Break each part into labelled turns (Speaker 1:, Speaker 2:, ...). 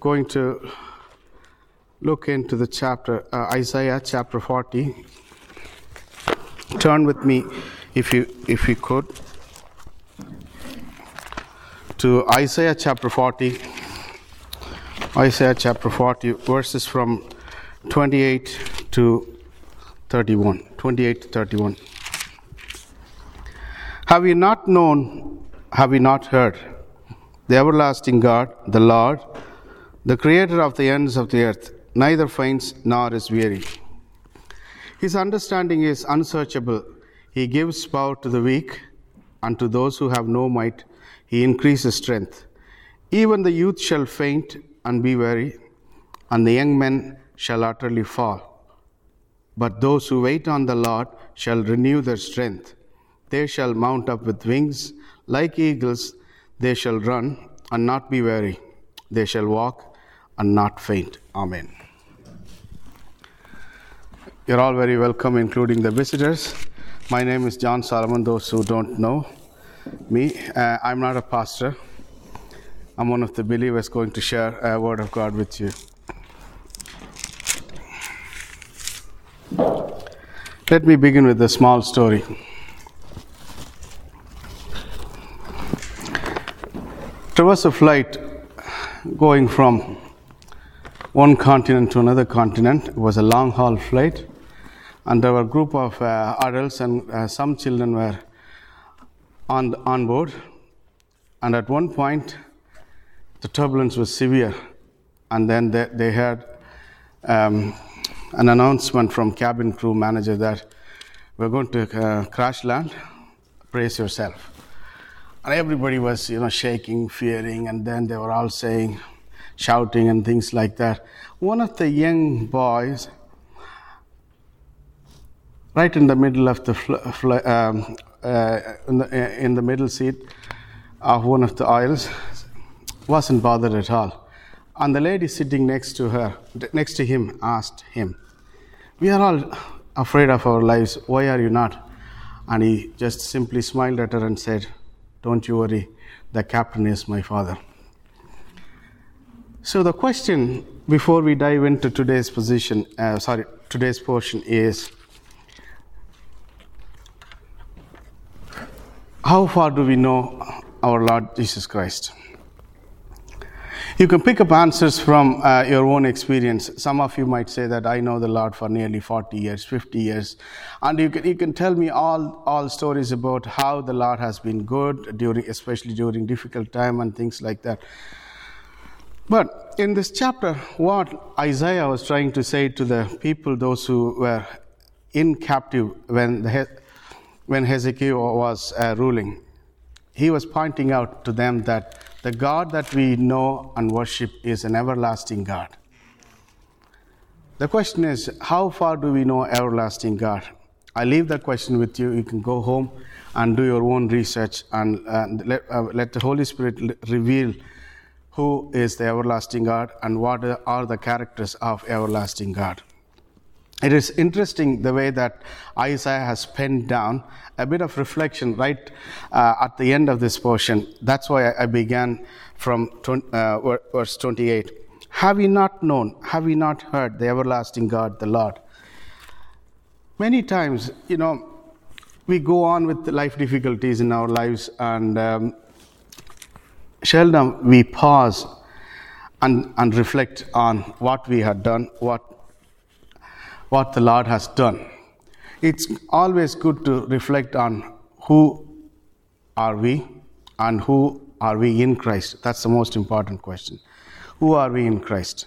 Speaker 1: going to look into the chapter, uh, Isaiah chapter 40. Turn with me, if you, if you could, to Isaiah chapter 40. Isaiah chapter 40, verses from 28 to 31. 28 to 31. Have you not known, have you not heard? The everlasting God, the Lord, the creator of the ends of the earth, neither faints nor is weary. His understanding is unsearchable. He gives power to the weak, and to those who have no might, he increases strength. Even the youth shall faint and be weary, and the young men shall utterly fall. But those who wait on the Lord shall renew their strength. They shall mount up with wings like eagles. They shall run and not be weary. They shall walk and not faint. Amen. You're all very welcome, including the visitors. My name is John Solomon, those who don't know me. Uh, I'm not a pastor. I'm one of the believers going to share a word of God with you. Let me begin with a small story. There was a flight going from one continent to another continent. It was a long haul flight, and there were a group of uh, adults and uh, some children were on, on board. And at one point, the turbulence was severe, and then they, they had um, an announcement from cabin crew manager that we're going to uh, crash land. Brace yourself. And everybody was, you know, shaking, fearing, and then they were all saying, shouting and things like that. One of the young boys, right in the middle of the fl- fl- um, uh, in, the, in the middle seat of one of the aisles, wasn't bothered at all. And the lady sitting next to her, next to him, asked him, "We are all afraid of our lives. Why are you not?" And he just simply smiled at her and said, don't you worry, the captain is my father. So, the question before we dive into today's position, uh, sorry, today's portion is how far do we know our Lord Jesus Christ? You can pick up answers from uh, your own experience. Some of you might say that I know the Lord for nearly 40 years, 50 years. And you can, you can tell me all, all stories about how the Lord has been good, during, especially during difficult time and things like that. But in this chapter, what Isaiah was trying to say to the people, those who were in captive when, the, when Hezekiah was uh, ruling, he was pointing out to them that the God that we know and worship is an everlasting God. The question is, how far do we know everlasting God? I leave that question with you. You can go home and do your own research and, and let, uh, let the Holy Spirit reveal who is the everlasting God and what are the characters of everlasting God. It is interesting the way that Isaiah has penned down a bit of reflection right uh, at the end of this portion. That's why I began from uh, verse 28. Have we not known, have we not heard the everlasting God, the Lord? Many times, you know, we go on with life difficulties in our lives, and um, seldom we pause and, and reflect on what we had done, what what the Lord has done. It's always good to reflect on who are we and who are we in Christ. That's the most important question. Who are we in Christ?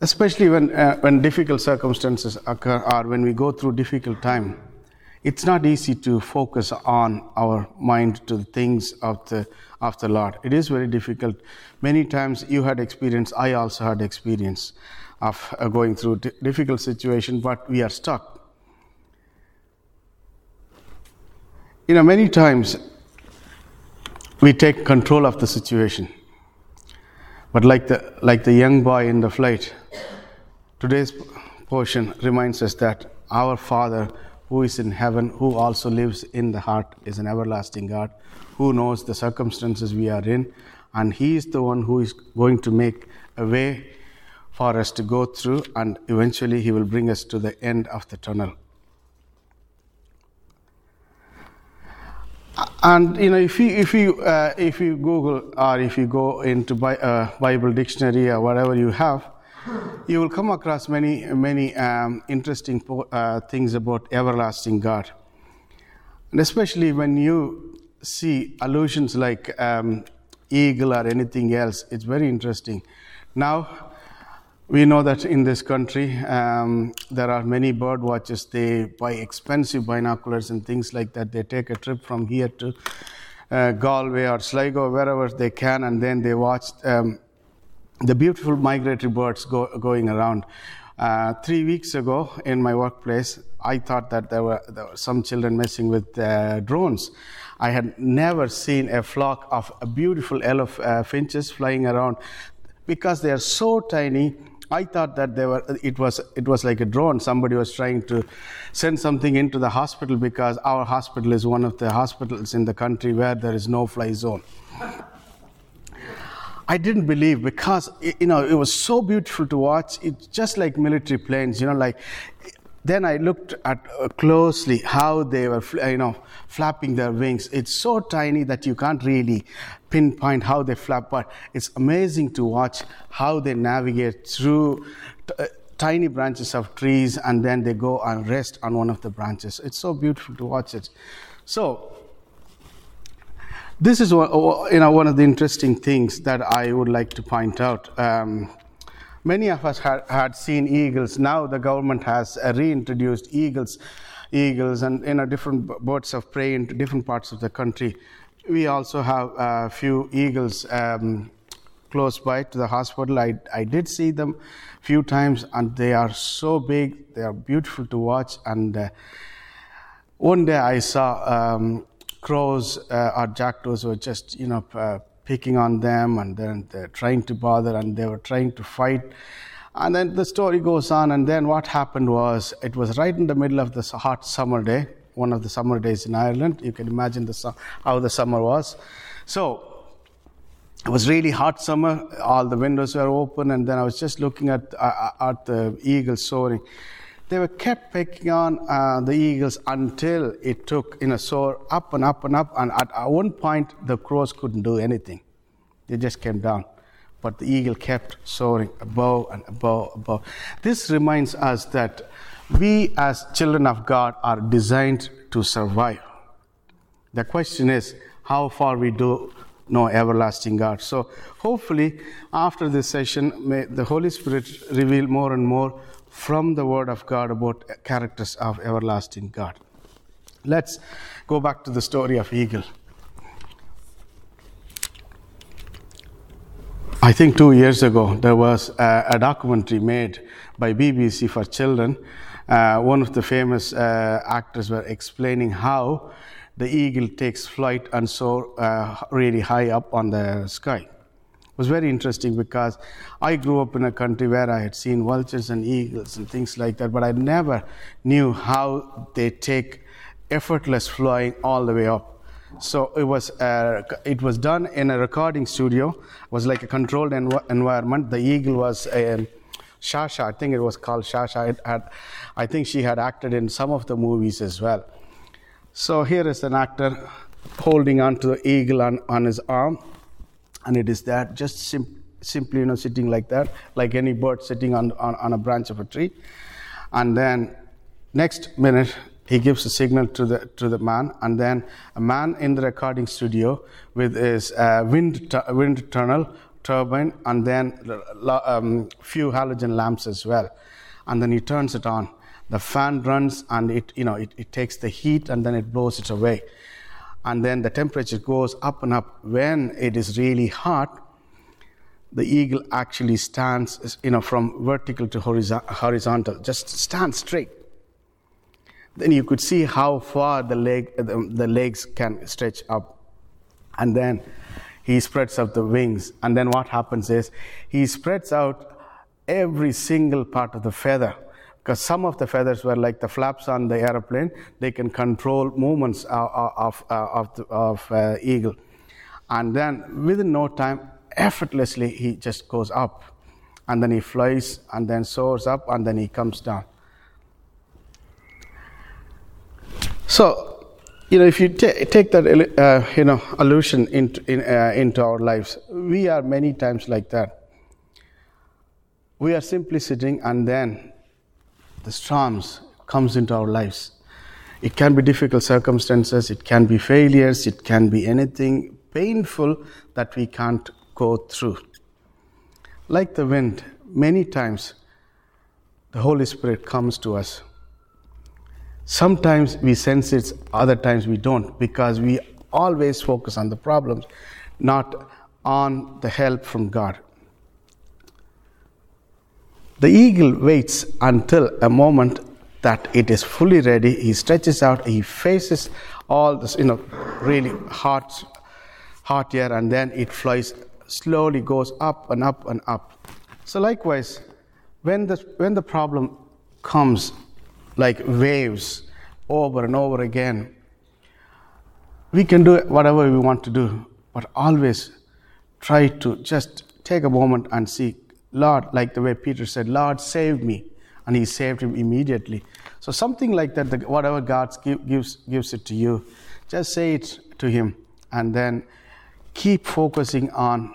Speaker 1: Especially when, uh, when difficult circumstances occur or when we go through difficult time, it's not easy to focus on our mind to the things of the, of the Lord. It is very difficult. Many times you had experience, I also had experience of uh, going through difficult situation, but we are stuck. You know, many times we take control of the situation. But like the, like the young boy in the flight, today's portion reminds us that our Father who is in heaven, who also lives in the heart, is an everlasting God, who knows the circumstances we are in, and He is the one who is going to make a way for us to go through, and eventually He will bring us to the end of the tunnel. And you know, if you if you uh, if you Google or if you go into Bi- uh, Bible dictionary or whatever you have, you will come across many many um, interesting uh, things about everlasting God, and especially when you see allusions like um, eagle or anything else, it's very interesting. Now, we know that in this country um, there are many bird watchers. They buy expensive binoculars and things like that. They take a trip from here to uh, Galway or Sligo, wherever they can, and then they watch um, the beautiful migratory birds go, going around. Uh, three weeks ago in my workplace, I thought that there were, there were some children messing with uh, drones. I had never seen a flock of beautiful yellow uh, finches flying around because they are so tiny. I thought that they were, it, was, it was like a drone. Somebody was trying to send something into the hospital because our hospital is one of the hospitals in the country where there is no fly zone. I didn't believe because you know it was so beautiful to watch. It's just like military planes, you know. Like then I looked at uh, closely how they were, you know, flapping their wings. It's so tiny that you can't really pinpoint how they flap, but it's amazing to watch how they navigate through. T- uh, tiny branches of trees and then they go and rest on one of the branches. It's so beautiful to watch it. So, this is one, you know, one of the interesting things that I would like to point out. Um, many of us had, had seen eagles. Now the government has uh, reintroduced eagles, eagles, and you know, different birds of prey into different parts of the country. We also have a few eagles um, close by to the hospital. I, I did see them a few times, and they are so big. They are beautiful to watch. And uh, one day I saw. Um, crows uh, or jackdaws were just, you know, uh, picking on them and then they're trying to bother and they were trying to fight. And then the story goes on, and then what happened was it was right in the middle of this hot summer day, one of the summer days in Ireland. You can imagine the, how the summer was. So it was really hot summer. All the windows were open, and then I was just looking at uh, at the eagles soaring they were kept picking on uh, the eagles until it took in a soar up and up and up. And at one point, the crows couldn't do anything. They just came down. But the eagle kept soaring above and above, above. This reminds us that we, as children of God, are designed to survive. The question is how far we do know everlasting God. So, hopefully, after this session, may the Holy Spirit reveal more and more from the Word of God about characters of everlasting God. Let's go back to the story of eagle. I think two years ago there was a, a documentary made by BBC for children. Uh, one of the famous uh, actors were explaining how the eagle takes flight and soar uh, really high up on the sky. Was very interesting because I grew up in a country where I had seen vultures and eagles and things like that, but I never knew how they take effortless flying all the way up. So it was uh, it was done in a recording studio. It was like a controlled env- environment. The eagle was a Shasha, I think it was called Shasha. Had, I think she had acted in some of the movies as well. So here is an actor holding onto the eagle on, on his arm and it is that just sim- simply you know sitting like that like any bird sitting on, on, on a branch of a tree. And then next minute he gives a signal to the to the man. And then a man in the recording studio with his uh, wind tu- wind tunnel turbine and then um, few halogen lamps as well. And then he turns it on. The fan runs and it you know it, it takes the heat and then it blows it away and then the temperature goes up and up. When it is really hot, the eagle actually stands, you know, from vertical to horizontal, just stand straight. Then you could see how far the leg, the, the legs can stretch up, and then he spreads out the wings. And then what happens is he spreads out every single part of the feather because some of the feathers were like the flaps on the airplane. They can control movements of, of, of, the, of uh, eagle. And then within no time, effortlessly, he just goes up. And then he flies and then soars up and then he comes down. So, you know, if you t- take that, uh, you know, allusion into, in, uh, into our lives, we are many times like that. We are simply sitting and then the storms comes into our lives. It can be difficult circumstances, it can be failures, it can be anything painful that we can't go through. Like the wind, many times the Holy Spirit comes to us Sometimes we sense it, other times we don't, because we always focus on the problems, not on the help from God. The eagle waits until a moment that it is fully ready. He stretches out, he faces all this, you know, really hot, hot air, and then it flies slowly, goes up and up and up. So likewise, when the when the problem comes like waves over and over again. We can do whatever we want to do, but always try to just take a moment and see, Lord, like the way Peter said, Lord, save me. And he saved him immediately. So, something like that, whatever God gives, gives it to you, just say it to him and then keep focusing on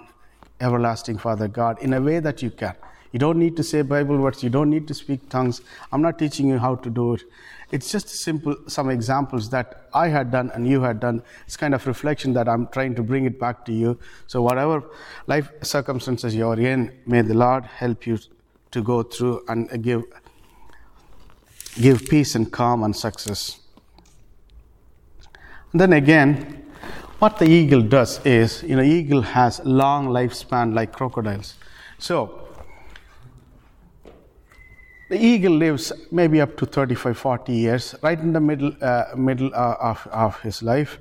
Speaker 1: everlasting Father God in a way that you can. You don't need to say Bible words. You don't need to speak tongues. I'm not teaching you how to do it. It's just simple, some examples that I had done and you had done. It's kind of reflection that I'm trying to bring it back to you. So, whatever life circumstances you're in, may the Lord help you to go through and give, give peace and calm and success. And then again, what the eagle does is, you know, eagle has long lifespan like crocodiles. So, the eagle lives maybe up to 35, 40 years, right in the middle, uh, middle uh, of, of his life.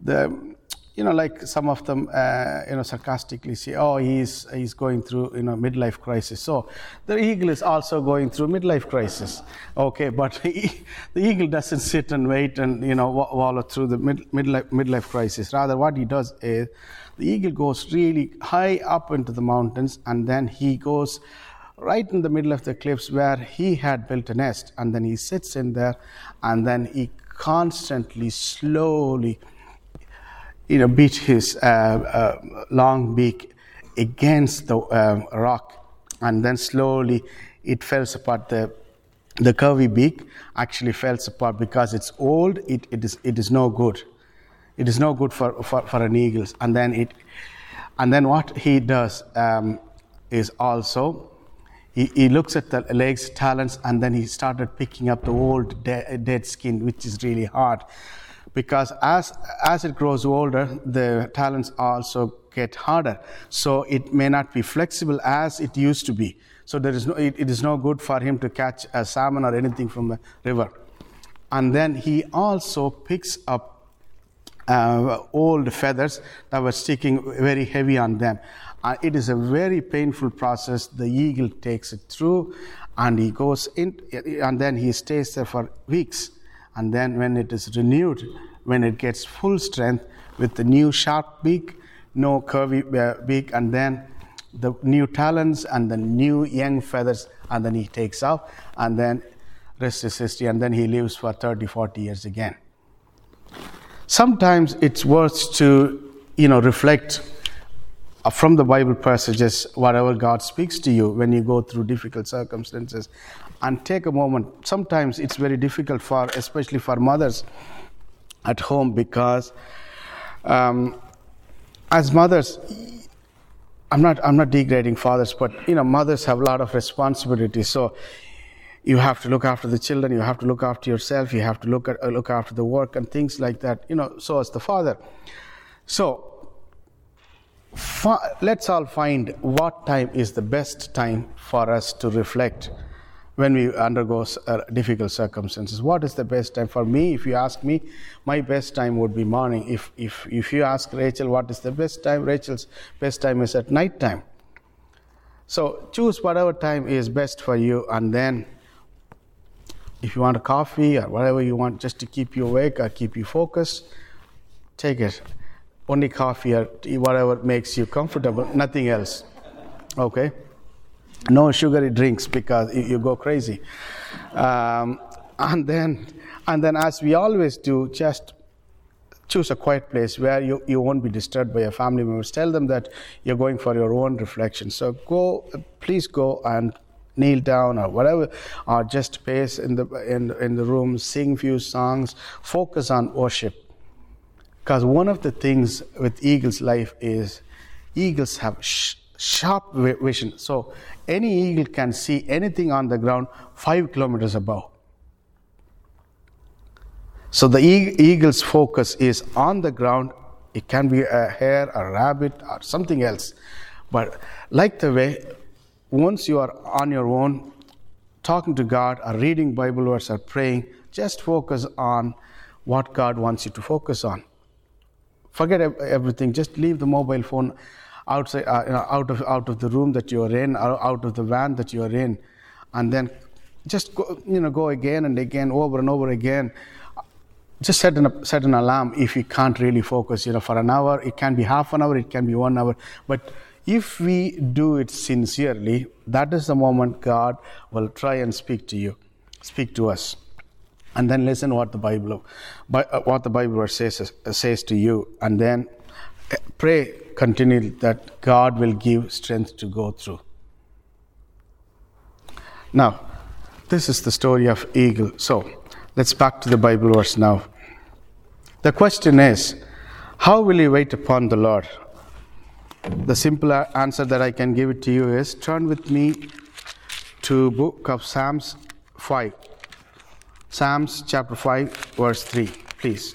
Speaker 1: The, you know, like some of them, uh, you know, sarcastically say, "Oh, he's he's going through, you know, midlife crisis." So the eagle is also going through midlife crisis. Okay, but he, the eagle doesn't sit and wait and you know wallow through the mid, midlife midlife crisis. Rather, what he does is the eagle goes really high up into the mountains, and then he goes right in the middle of the cliffs where he had built a nest. And then he sits in there and then he constantly, slowly, you know, beat his uh, uh, long beak against the uh, rock. And then slowly it falls apart. The, the curvy beak actually falls apart because it's old, it, it, is, it is no good. It is no good for, for, for an eagle. And then it, and then what he does um, is also he, he looks at the legs, talons, and then he started picking up the old de- dead skin, which is really hard. Because as, as it grows older, the talons also get harder. So it may not be flexible as it used to be. So there is no, it, it is no good for him to catch a salmon or anything from the river. And then he also picks up uh, old feathers that were sticking very heavy on them. Uh, it is a very painful process. The eagle takes it through and he goes in, and then he stays there for weeks. And then, when it is renewed, when it gets full strength with the new sharp beak, no curvy uh, beak, and then the new talons and the new young feathers, and then he takes off, and then rest is history, and then he lives for 30, 40 years again. Sometimes it's worth to, you know, reflect from the Bible passages, whatever God speaks to you when you go through difficult circumstances, and take a moment. Sometimes it's very difficult for, especially for mothers at home, because um, as mothers, I'm not I'm not degrading fathers, but you know mothers have a lot of responsibility. So you have to look after the children, you have to look after yourself, you have to look at uh, look after the work and things like that. You know, so as the father. So let's all find what time is the best time for us to reflect when we undergo uh, difficult circumstances. What is the best time for me? If you ask me, my best time would be morning. If if if you ask Rachel, what is the best time? Rachel's best time is at night time. So choose whatever time is best for you, and then if you want a coffee or whatever you want, just to keep you awake or keep you focused, take it only coffee or tea, whatever makes you comfortable, nothing else. Okay? No sugary drinks because you, go crazy. Um, and then, and then, as we always do, just choose a quiet place where you, you won't be disturbed by your family members. Tell them that you're going for your own reflection. So go, please go and kneel down or whatever, or just pace in the in, in the room, sing few songs, focus on worship. Because one of the things with eagle's life is eagles have sh- sharp vision. So any eagle can see anything on the ground five kilometers above. So the eagle's focus is on the ground. It can be a hare, a rabbit, or something else. But like the way, once you are on your own, talking to God, or reading Bible verse, or praying, just focus on what God wants you to focus on. Forget everything. Just leave the mobile phone outside, uh, out of out of the room that you are in, or out of the van that you are in, and then just go, you know go again and again, over and over again. Just set an, set an alarm if you can't really focus you know for an hour. It can be half an hour it can be one hour. But if we do it sincerely that is the moment god will try and speak to you speak to us and then listen what the bible uh, what the bible says says to you and then eh, pray continually that god will give strength to go through now this is the story of eagle so Let's back to the Bible verse now. The question is, how will you wait upon the Lord? The simple answer that I can give it to you is turn with me to book of Psalms 5. Psalms chapter 5 verse 3, please.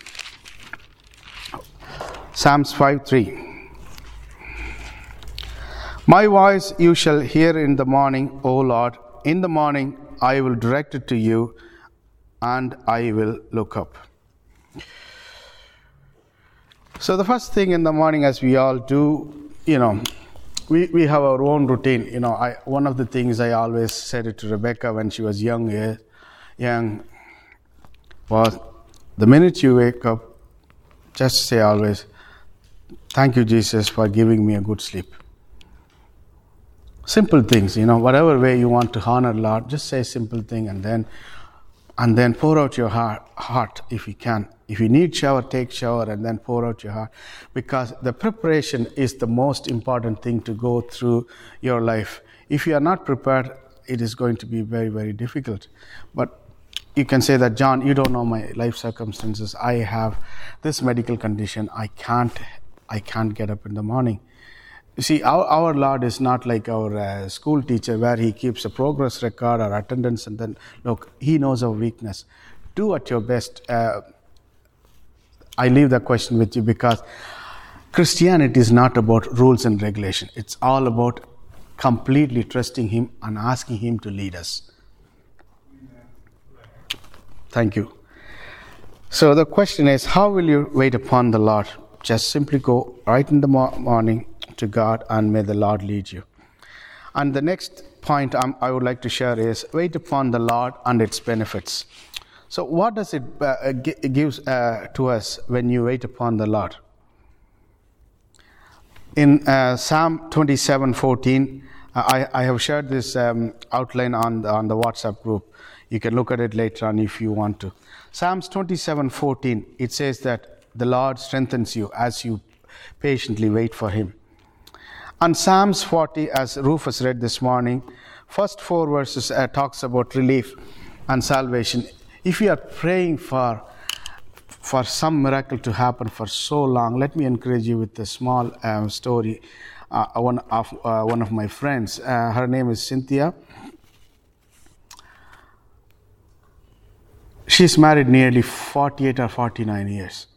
Speaker 1: Psalms 5 3. My voice you shall hear in the morning, O Lord. In the morning I will direct it to you and I will look up. So, the first thing in the morning, as we all do, you know, we, we have our own routine. You know, I, one of the things I always said it to Rebecca when she was young, eh, young was the minute you wake up, just say always, Thank you, Jesus, for giving me a good sleep. Simple things, you know, whatever way you want to honor Lord, just say simple thing and then and then pour out your heart, heart if you can. If you need shower, take shower and then pour out your heart because the preparation is the most important thing to go through your life. If you are not prepared, it is going to be very, very difficult. But you can say that, John, you don't know my life circumstances. I have this medical condition. I can't, I can't get up in the morning. You see, our, our Lord is not like our uh, school teacher where he keeps a progress record or attendance and then, look, he knows our weakness. Do at your best. Uh, I leave that question with you because Christianity is not about rules and regulation. It's all about completely trusting Him and asking Him to lead us. Thank you. So the question is, how will you wait upon the Lord? Just simply go right in the morning to God and may the Lord lead you. And the next point I'm, i would like to share is wait upon the Lord and its benefits. So, what does it uh, gives uh, to us when you wait upon the Lord? In uh, Psalm 27 14, uh, I, I, have shared this um, outline on the, on the WhatsApp group. You can look at it later on if you want to. Psalms 27 14, it says that the Lord strengthens you as you patiently wait for Him. And Psalms 40, as Rufus read this morning, first four verses uh, talks about relief and salvation. If you are praying for for some miracle to happen for so long, let me encourage you with a small uh, story. Uh, one of uh, one of my friends, uh, her name is Cynthia. She's married nearly 48 or 49 years.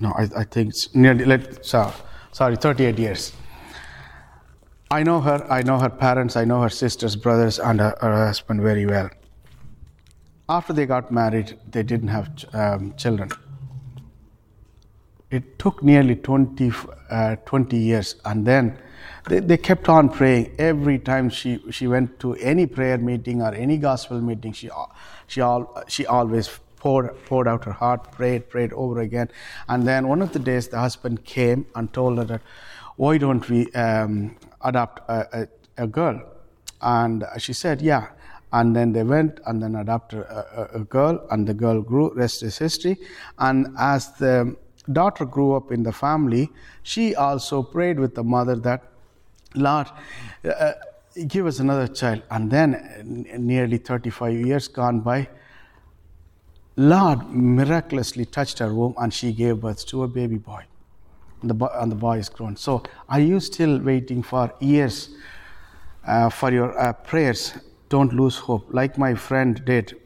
Speaker 1: No, I, I think it's nearly. Let, so, sorry, 38 years. I know her, I know her parents, I know her sisters, brothers, and her, her husband very well. After they got married, they didn't have um, children. It took nearly 20, uh, 20 years, and then they, they kept on praying. Every time she, she went to any prayer meeting or any gospel meeting, she, she, all, she always poured, poured out her heart, prayed, prayed over again. And then one of the days, the husband came and told her that, why don't we um, adopt a, a, a, girl? And she said, yeah. And then they went and then adopted a, a girl, and the girl grew, rest is history. And as the daughter grew up in the family, she also prayed with the mother that, Lord, uh, give us another child. And then, nearly 35 years gone by, Lord miraculously touched her womb and she gave birth to a baby boy. And the, boy, and the boy is grown. So, are you still waiting for years uh, for your uh, prayers? Don't lose hope. Like my friend did,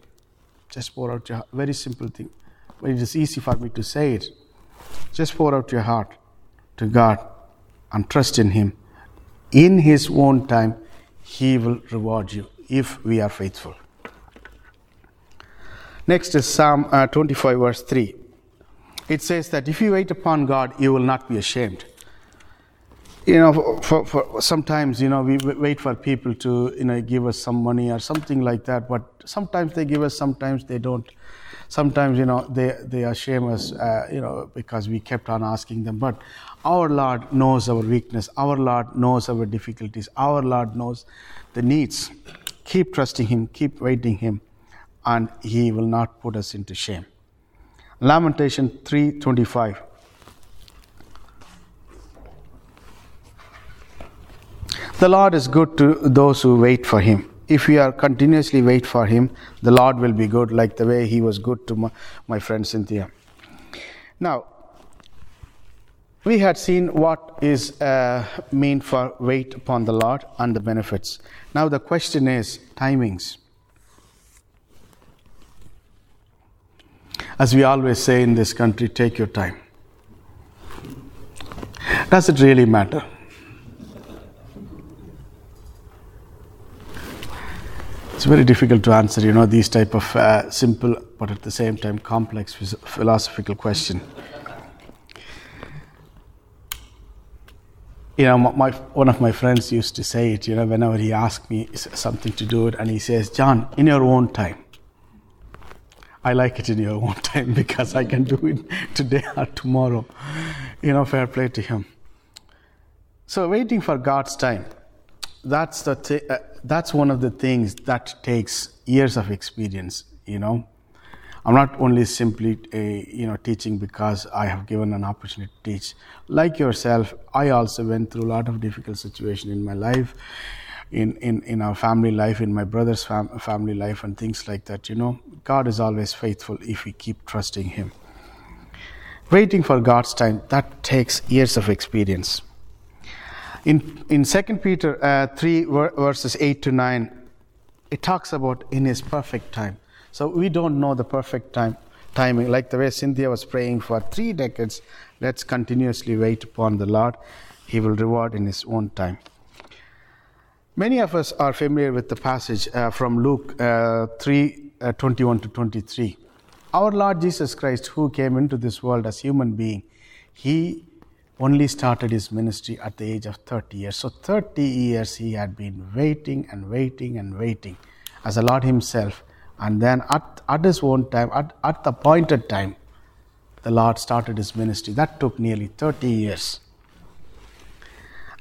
Speaker 1: just pour out your very simple thing. But it is easy for me to say it. Just pour out your heart to God and trust in Him. In His own time, He will reward you if we are faithful. Next is Psalm uh, 25, verse 3. It says that if you wait upon God, you will not be ashamed. You know, for, for sometimes, you know, we wait for people to, you know, give us some money or something like that, but sometimes they give us, sometimes they don't. Sometimes, you know, they, they shame us, uh, you know, because we kept on asking them. But our Lord knows our weakness. Our Lord knows our difficulties. Our Lord knows the needs. Keep trusting Him, keep waiting Him and he will not put us into shame. Lamentation 3:25 The Lord is good to those who wait for him. If we are continuously wait for him, the Lord will be good like the way he was good to my, my friend Cynthia. Now, we had seen what is uh, mean for wait upon the Lord and the benefits. Now the question is timings. As we always say in this country, take your time. Does it really matter? It's very difficult to answer, you know, these type of uh, simple but at the same time complex philosophical question. You know, my, one of my friends used to say it, you know, whenever he asked me something to do it, and he says, John, in your own time. I like it in your own time because I can do it today or tomorrow. You know, fair play to him. So waiting for God's time, that's the th- uh, that's one of the things that takes years of experience. You know, I'm not only simply a, you know teaching because I have given an opportunity to teach. Like yourself, I also went through a lot of difficult situation in my life in, in, in our family life, in my brother's fam- family life, and things like that. You know, God is always faithful if we keep trusting Him. Waiting for God's time, that takes years of experience. In, in 2 Peter uh, 3, verses 8 to 9, it talks about in His perfect time. So we don't know the perfect time timing. Like the way Cynthia was praying for three decades, let's continuously wait upon the Lord. He will reward in His own time. Many of us are familiar with the passage uh, from Luke uh, 3 uh, 21 to 23. Our Lord Jesus Christ, who came into this world as human being, he only started his ministry at the age of 30 years. So 30 years he had been waiting and waiting and waiting as the Lord himself. And then at, at his own time, at, at the appointed time, the Lord started his ministry. That took nearly 30 years.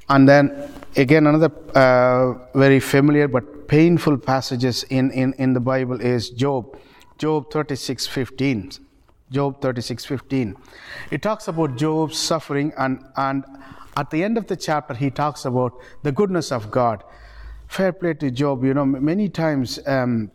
Speaker 1: And then again, another uh, very familiar but painful passages in, in, in the Bible is Job, Job 36 15. Job 36 15. It talks about Job's suffering, and, and at the end of the chapter, he talks about the goodness of God. Fair play to Job. You know, many times um,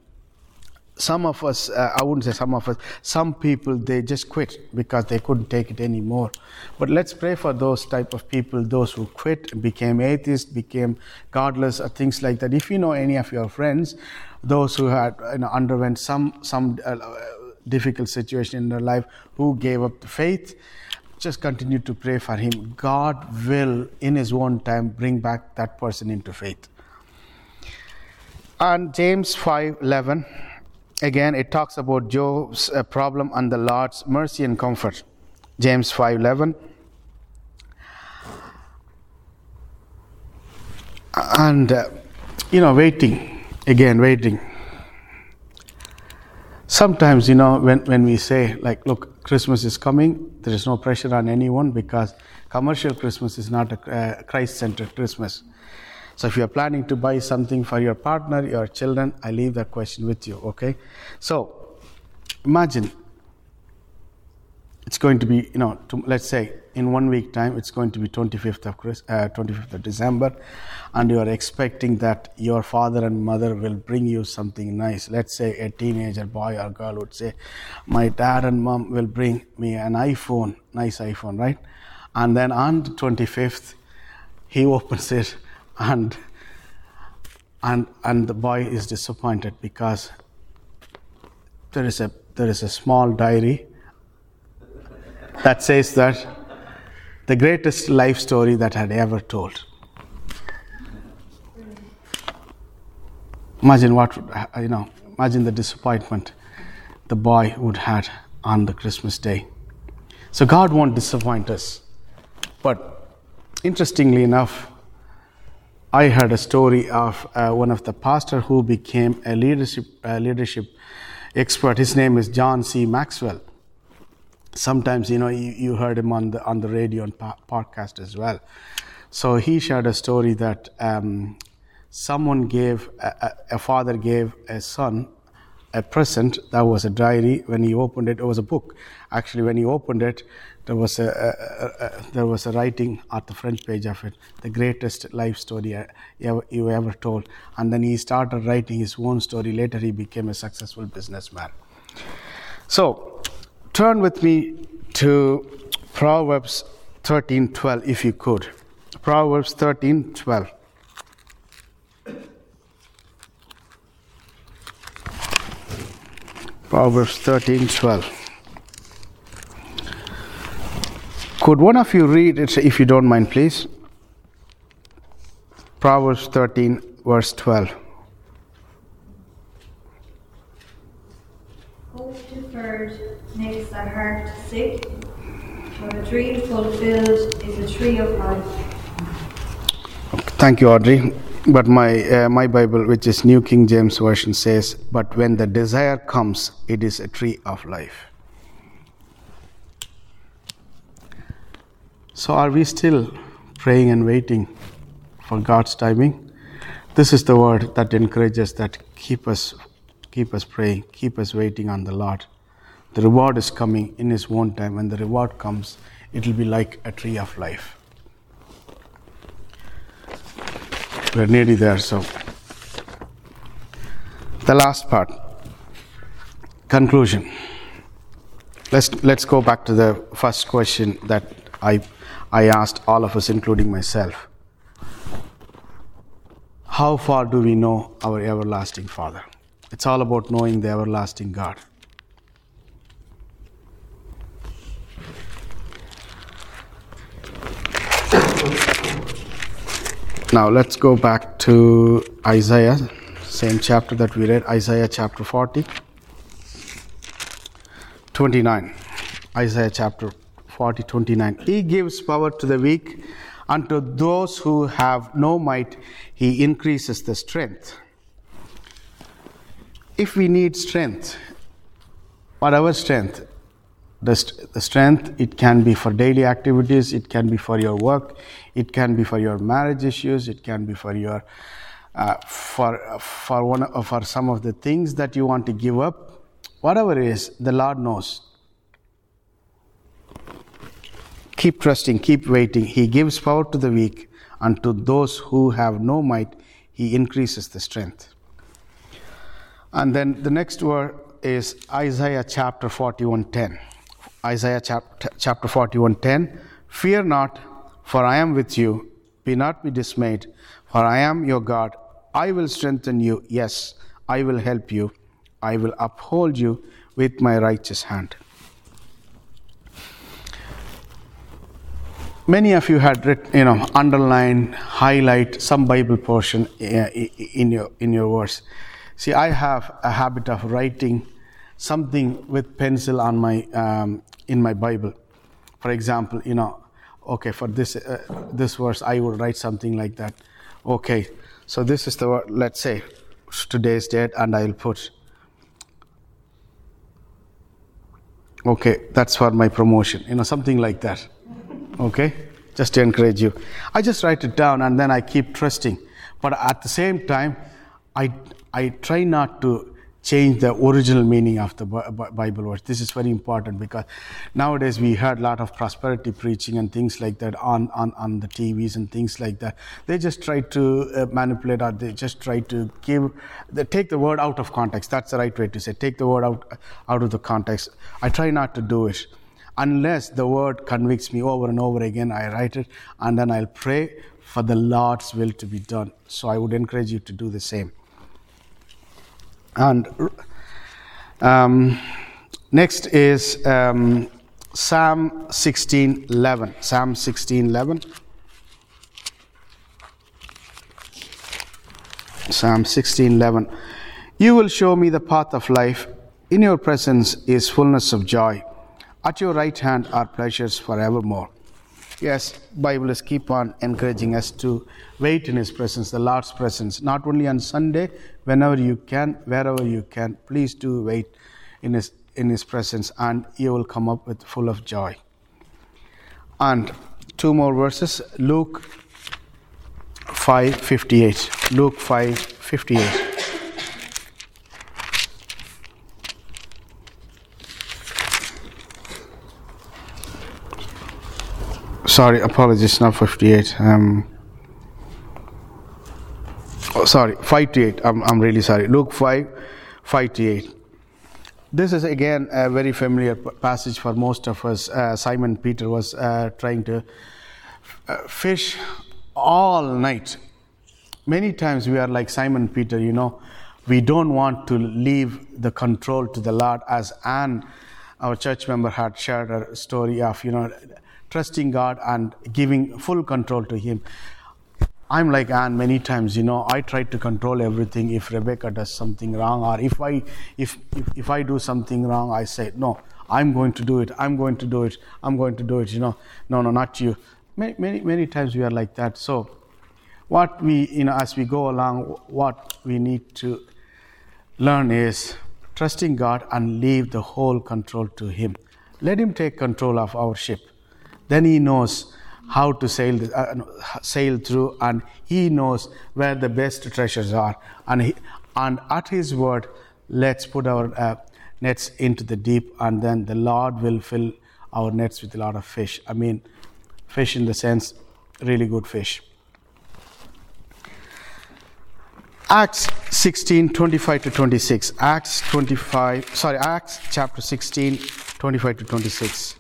Speaker 1: some of us, uh, I wouldn't say some of us, some people, they just quit because they couldn't take it anymore. But let's pray for those type of people, those who quit, became atheists, became godless, or things like that. If you know any of your friends, those who had you know, underwent some, some uh, difficult situation in their life, who gave up the faith, just continue to pray for him. God will, in His own time, bring back that person into faith. And James 5 11 again it talks about job's uh, problem and the lord's mercy and comfort james 5.11 and uh, you know waiting again waiting sometimes, you know, when, when we say, like, look, Christmas is coming, there is no pressure on anyone because commercial Christmas is not a uh, Christ centered Christmas. So if you are planning to buy something for your partner, your children, I leave that question with you, okay? So imagine it's going to be, you know, to, let's say in one week time, it's going to be 25th of, uh, 25th of December, and you are expecting that your father and mother will bring you something nice. Let's say a teenager boy or girl would say, my dad and mom will bring me an iPhone, nice iPhone, right? And then on the 25th, he opens it and and and the boy is disappointed because there is a there is a small diary that says that the greatest life story that I had ever told. Imagine what, you know, imagine the disappointment the boy would had on the Christmas day. So God won't disappoint us. But interestingly enough, I heard a story of uh, one of the pastor who became a leadership uh, leadership expert. His name is John C. Maxwell sometimes you know you, you heard him on the on the radio and po- podcast as well. So he shared a story that um, someone gave a, a, father gave a son a present that was a diary. When he opened it it was a book. Actually when he opened it there was a, a, there was a writing at the front page of it the greatest life story you ever, you ever told. And then he started writing his own story. Later he became a successful businessman. So turn with me to Proverbs 13:12 if you could. Proverbs 13:12. Proverbs 13:12. Could one of you read it if you don't mind, please? Proverbs 13, verse 12.
Speaker 2: Makes the heart sick, but a dream fulfilled is a tree of life.
Speaker 1: Thank you, Audrey. But my, uh, my Bible, which is New King James Version, says, But when the desire comes, it is a tree of life. So, are we still praying and waiting for God's timing? This is the word that encourages that keep us, keep us praying, keep us waiting on the Lord. The reward is coming in His own time. When the reward comes, it will be like a tree of life. We're nearly there, so. The last part conclusion. Let's, let's go back to the first question that I, I asked all of us, including myself. How far do we know our everlasting Father? It's all about knowing the everlasting God. Now let's go back to Isaiah, same chapter that we read, Isaiah chapter 40, 29. Isaiah chapter 40, 29. He gives power to the weak, unto those who have no might, he increases the strength. If we need strength, whatever strength, the, the strength it can be for daily activities it can be for your work it can be for your marriage issues it can be for your uh, for for one for some of the things that you want to give up. Whatever it is the lord knows. Keep trusting keep waiting. He gives power to the weak and to those who have no might he increases the strength. And then the next word is isaiah chapter 41 10 Isaiah chapter 41 10. Fear not, for I am with you. Be not be dismayed, for I am your God. I will strengthen you. Yes, I will help you. I will uphold you with my righteous hand. Many of you had written, you know, underline, highlight some Bible portion eh, in your in your verse. See, I have a habit of writing something with pencil on my um, in my Bible. For example, you know, okay, for this uh, this verse, I will write something like that. Okay, so this is the word. Let's say today's date, and I'll put Okay, that's for my promotion, you know, something like that. Okay, just to encourage you. I just write it down and then I keep trusting. But at the same time, I, I try not to change the original meaning of the Bible verse. This is very important because nowadays we heard a lot of prosperity preaching and things like that on, on, on the TVs and things like that. They just try to uh, manipulate or they just try to give, they take the word out of context. That's the right way to say. Take the word out, out of the context. I try not to do it. Unless the word convicts me over and over again, I write it and then I'll pray for the Lord's will to be done. So I would encourage you to do the same. And um, next is um, Psalm 16:11. Psalm 16:11. Psalm 16:11. You will show me the path of life. In your presence is fullness of joy. At your right hand are pleasures forevermore yes bible is keep on encouraging us to wait in his presence the lord's presence not only on sunday whenever you can wherever you can please do wait in his in his presence and you will come up with full of joy. And two more verses luke 558 luke 558 sorry, apologies, not 58. Um, oh, sorry, 5 to 8. I'm, I'm really sorry. Luke 5, 5 to 8. This is again a very familiar passage for most of us. Uh, Simon Peter was uh, trying to uh, fish all night. Many times we are like Simon Peter, you know, we don't want to leave the control to the Lord, as Anne, our church member, had shared a story of, you know, trusting God and giving full control to Him. I'm like Anne many times, you know, I try to control everything. If Rebecca does something wrong, or if I if, if if I do something wrong, I say, No, I'm going to do it, I'm going to do it, I'm going to do it, you know. No, no, not you. Many many, many times we are like that. So what we you know as we go along, what we need to learn is trusting God and leave the whole control to Him. Let Him take control of our ship. Then he knows how to sail, uh, sail through, and he knows where the best treasures are. And, he, and at his word, let's put our uh, nets into the deep, and then the Lord will fill our nets with a lot of fish. I mean, fish in the sense, really good fish. Acts 16, 25 to 26. Acts 25, sorry, Acts chapter 16, 25 to 26.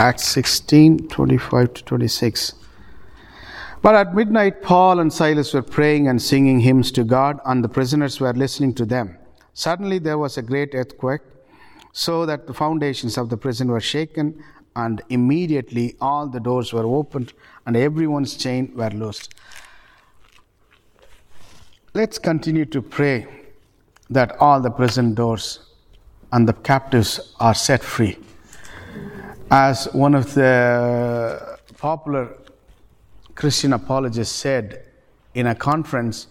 Speaker 1: Acts 16 25 to 26. But at midnight, Paul and Silas were praying and singing hymns to God, and the prisoners were listening to them. Suddenly, there was a great earthquake, so that the foundations of the prison were shaken, and immediately all the doors were opened, and everyone's chains were loosed. Let's continue to pray that all the prison doors and the captives are set free as one of the popular Christian apologists said in a conference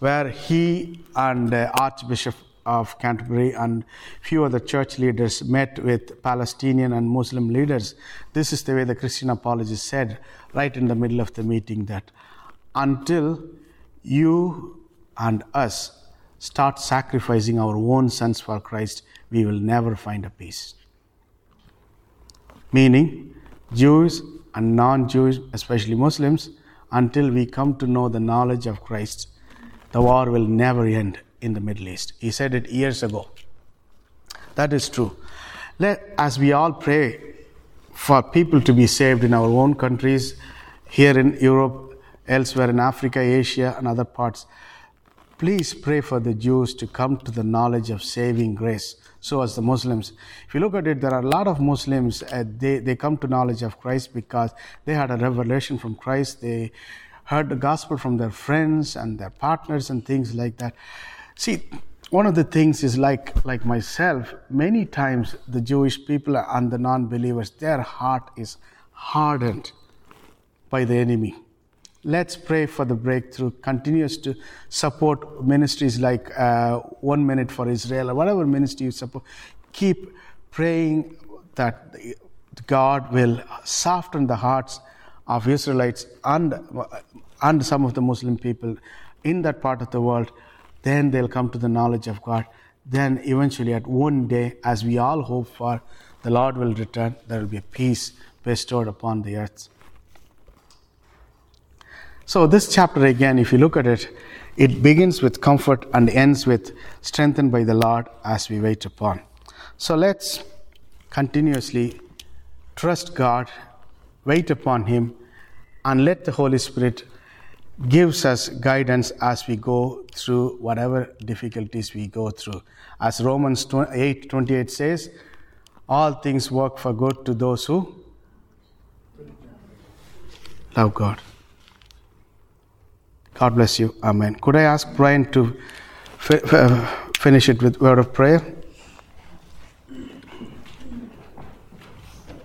Speaker 1: where he and the Archbishop of Canterbury and few other church leaders met with Palestinian and Muslim leaders. This is the way the Christian apologist said right in the middle of the meeting that until you and us start sacrificing our own sons for Christ, we will never find a peace meaning Jews and non Jews, especially Muslims, until we come to know the knowledge of Christ, the war will never end in the Middle East. He said it years ago. That is true. Let, as we all pray for people to be saved in our own countries, here in Europe, elsewhere in Africa, Asia, and other parts, please pray for the Jews to come to the knowledge of saving grace so as the Muslims. If you look at it, there are a lot of Muslims, uh, they, they come to knowledge of Christ because they had a revelation from Christ. They heard the gospel from their friends and their partners and things like that. See, one of the things is like, like myself, many times the Jewish people and the non believers, their heart is hardened by the enemy. Let's pray for the breakthrough. Continues to support ministries like uh, One Minute for Israel or whatever ministry you support. Keep praying that God will soften the hearts of Israelites and, and some of the Muslim people in that part of the world. Then they'll come to the knowledge of God. Then, eventually, at one day, as we all hope for, the Lord will return. There will be a peace bestowed upon the earth. So, this chapter again, if you look at it, it begins with comfort and ends with strengthened by the Lord as we wait upon. So, let's continuously trust God, wait upon Him, and let the Holy Spirit gives us guidance as we go through whatever difficulties we go through. As Romans 8 28 says, all things work for good to those who love God. God bless you. Amen. Could I ask Brian to fi- fi- finish it with word of prayer?